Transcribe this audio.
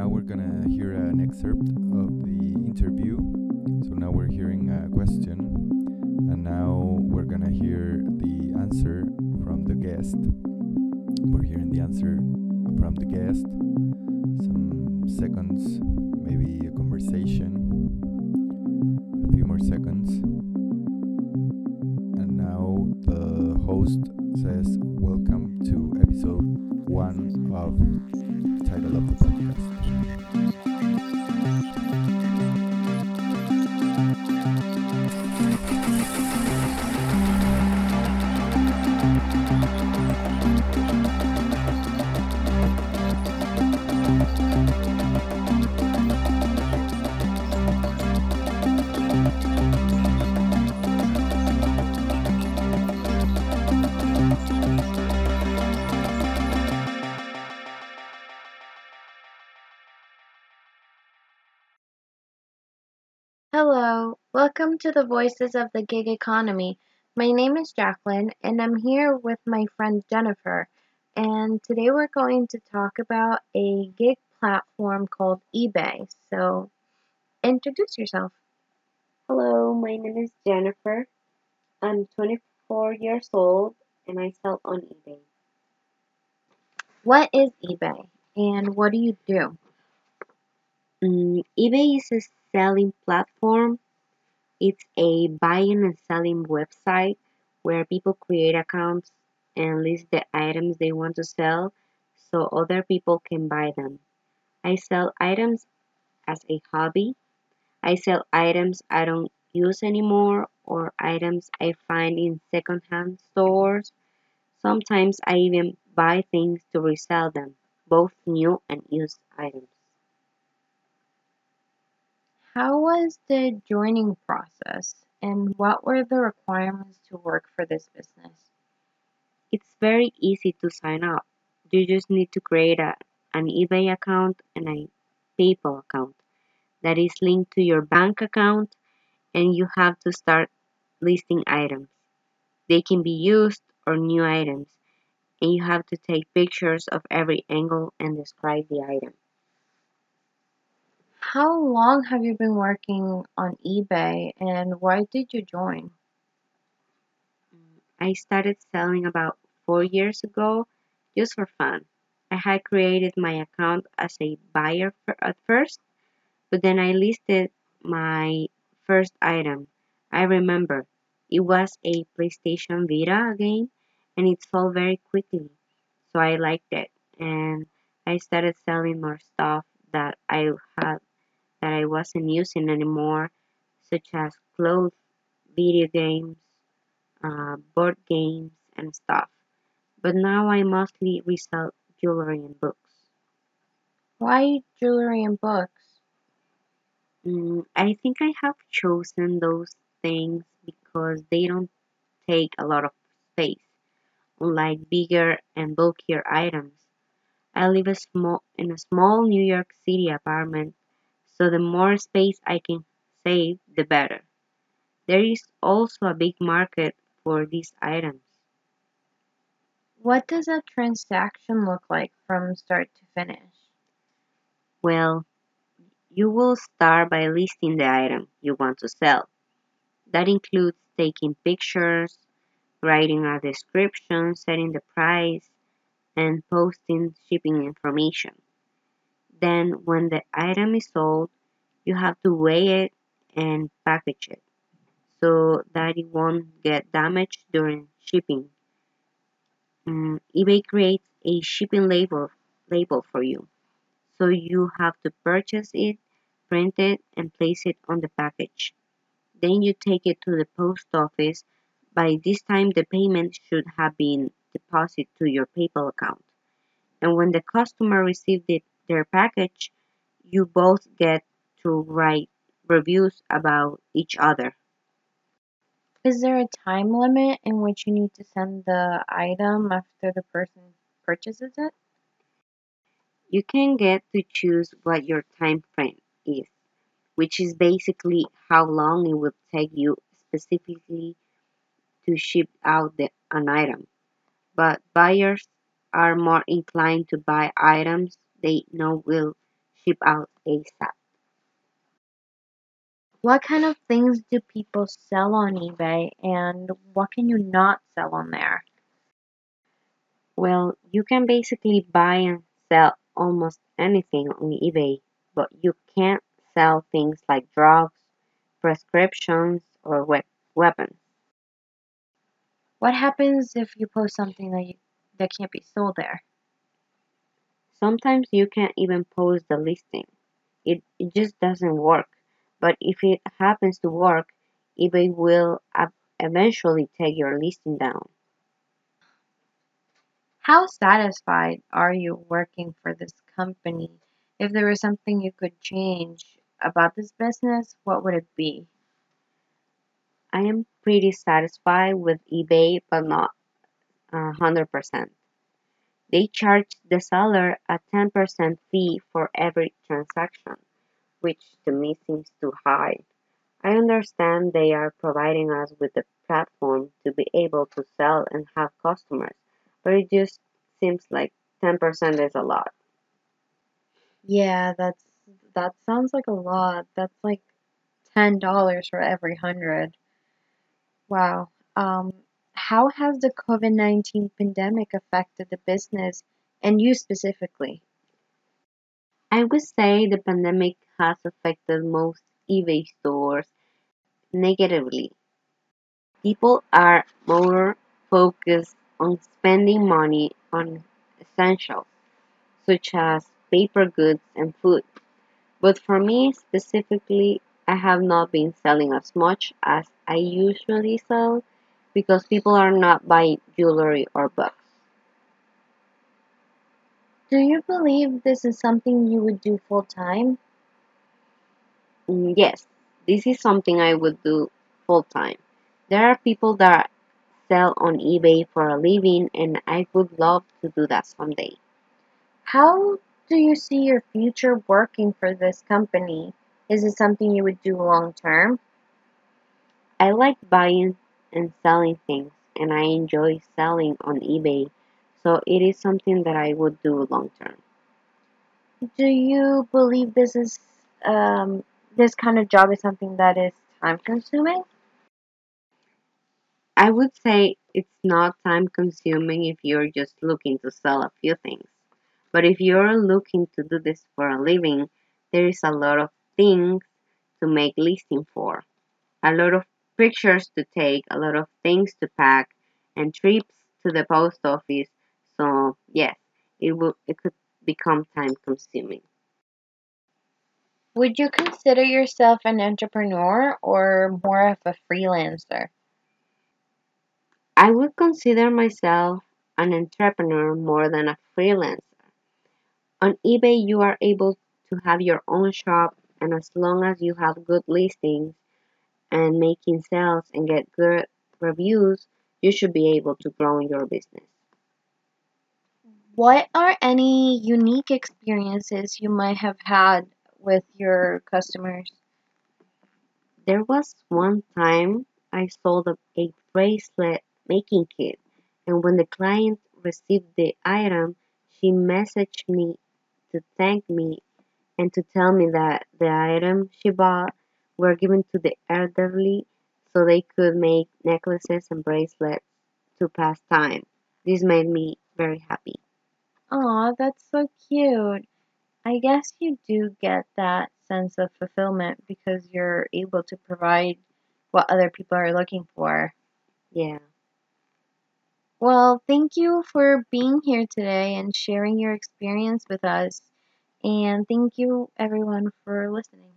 now we're gonna hear an excerpt of the interview. So now we're hearing a question, and now we're gonna hear the answer from the guest. We're hearing the answer from the guest. Some seconds, maybe a conversation, a few more seconds. And now the host says, Welcome to episode one of the title of the podcast. Welcome to the Voices of the Gig Economy. My name is Jacqueline, and I'm here with my friend Jennifer. And today we're going to talk about a gig platform called eBay. So, introduce yourself. Hello, my name is Jennifer. I'm 24 years old and I sell on eBay. What is eBay, and what do you do? Mm, eBay is a selling platform. It's a buying and selling website where people create accounts and list the items they want to sell so other people can buy them. I sell items as a hobby. I sell items I don't use anymore or items I find in secondhand stores. Sometimes I even buy things to resell them, both new and used items. How was the joining process, and what were the requirements to work for this business? It's very easy to sign up. You just need to create a, an eBay account and a PayPal account that is linked to your bank account, and you have to start listing items. They can be used or new items, and you have to take pictures of every angle and describe the item. How long have you been working on eBay, and why did you join? Mm, I started selling about four years ago just for fun. I had created my account as a buyer at first, but then I listed my first item. I remember it was a PlayStation Vita game and it sold very quickly, so I liked it and I started selling more stuff that I had that I wasn't using anymore, such as clothes, video games, uh, board games, and stuff. But now I mostly resell jewelry and books. Why jewelry and books? Mm, I think I have chosen those things because they don't take a lot of space, unlike bigger and bulkier items. I live a small, in a small New York City apartment, so the more space I can save, the better. There is also a big market for these items. What does a transaction look like from start to finish? Well, you will start by listing the item you want to sell. That includes taking pictures, writing a description, setting the price, and posting shipping information. Then, when the item is sold, you have to weigh it and package it so that it won't get damaged during shipping. Mm, eBay creates a shipping label label for you, so you have to purchase it, print it, and place it on the package. Then you take it to the post office. By this time, the payment should have been deposited to your PayPal account. And when the customer receives it, their package, you both get to write reviews about each other. Is there a time limit in which you need to send the item after the person purchases it? You can get to choose what your time frame is, which is basically how long it will take you specifically to ship out the, an item. But buyers are more inclined to buy items they know will ship out ASAP. What kind of things do people sell on eBay and what can you not sell on there? Well, you can basically buy and sell almost anything on eBay, but you can't sell things like drugs, prescriptions, or we- weapons. What happens if you post something that you, that can't be sold there? Sometimes you can't even post the listing. It, it just doesn't work. But if it happens to work, eBay will eventually take your listing down. How satisfied are you working for this company? If there was something you could change about this business, what would it be? I am pretty satisfied with eBay, but not uh, a 100%. They charge the seller a 10% fee for every transaction, which to me seems too high. I understand they are providing us with the platform to be able to sell and have customers, but it just seems like 10% is a lot. Yeah, that's that sounds like a lot. That's like ten dollars for every hundred. Wow. Um, how has the COVID nineteen pandemic affected the business and you specifically? I would say the pandemic has affected most eBay stores negatively. People are more focused on spending money on essentials, such as paper goods and food. But for me specifically, I have not been selling as much as I usually sell because people are not buying jewelry or books. Do you believe this is something you would do full time? Mm, Yes, this is something I would do full time. There are people that sell on eBay for a living, and I would love to do that someday. How do you see your future working for this company? Is it something you would do long term? I like buying and selling things, and I enjoy selling on eBay, so it is something that I would do long term. Do you believe this is um, this kind of job is something that is time consuming? I would say it's not time consuming if you're just looking to sell a few things. But if you're looking to do this for a living, there is a lot of things to make listing for. A lot of pictures to take, a lot of things to pack, and trips to the post office. So yes, it will it could become time consuming. Would you consider yourself an entrepreneur or more of a freelancer? I would consider myself an entrepreneur more than a freelancer. On eBay, you are able to have your own shop, and as long as you have good listings and making sales and get good reviews, you should be able to grow in your business. What are any unique experiences you might have had with your customers? There was one time I sold a, a bracelet making kit, and when the client received the item, she messaged me to thank me and to tell me that the item she bought were given to the elderly so they could make necklaces and bracelets to pass time. This made me very happy. Aw, that's so cute. I guess you do get that sense of fulfillment because you're able to provide what other people are looking for. Yeah. Well, thank you for being here today and sharing your experience with us. And thank you, everyone, for listening.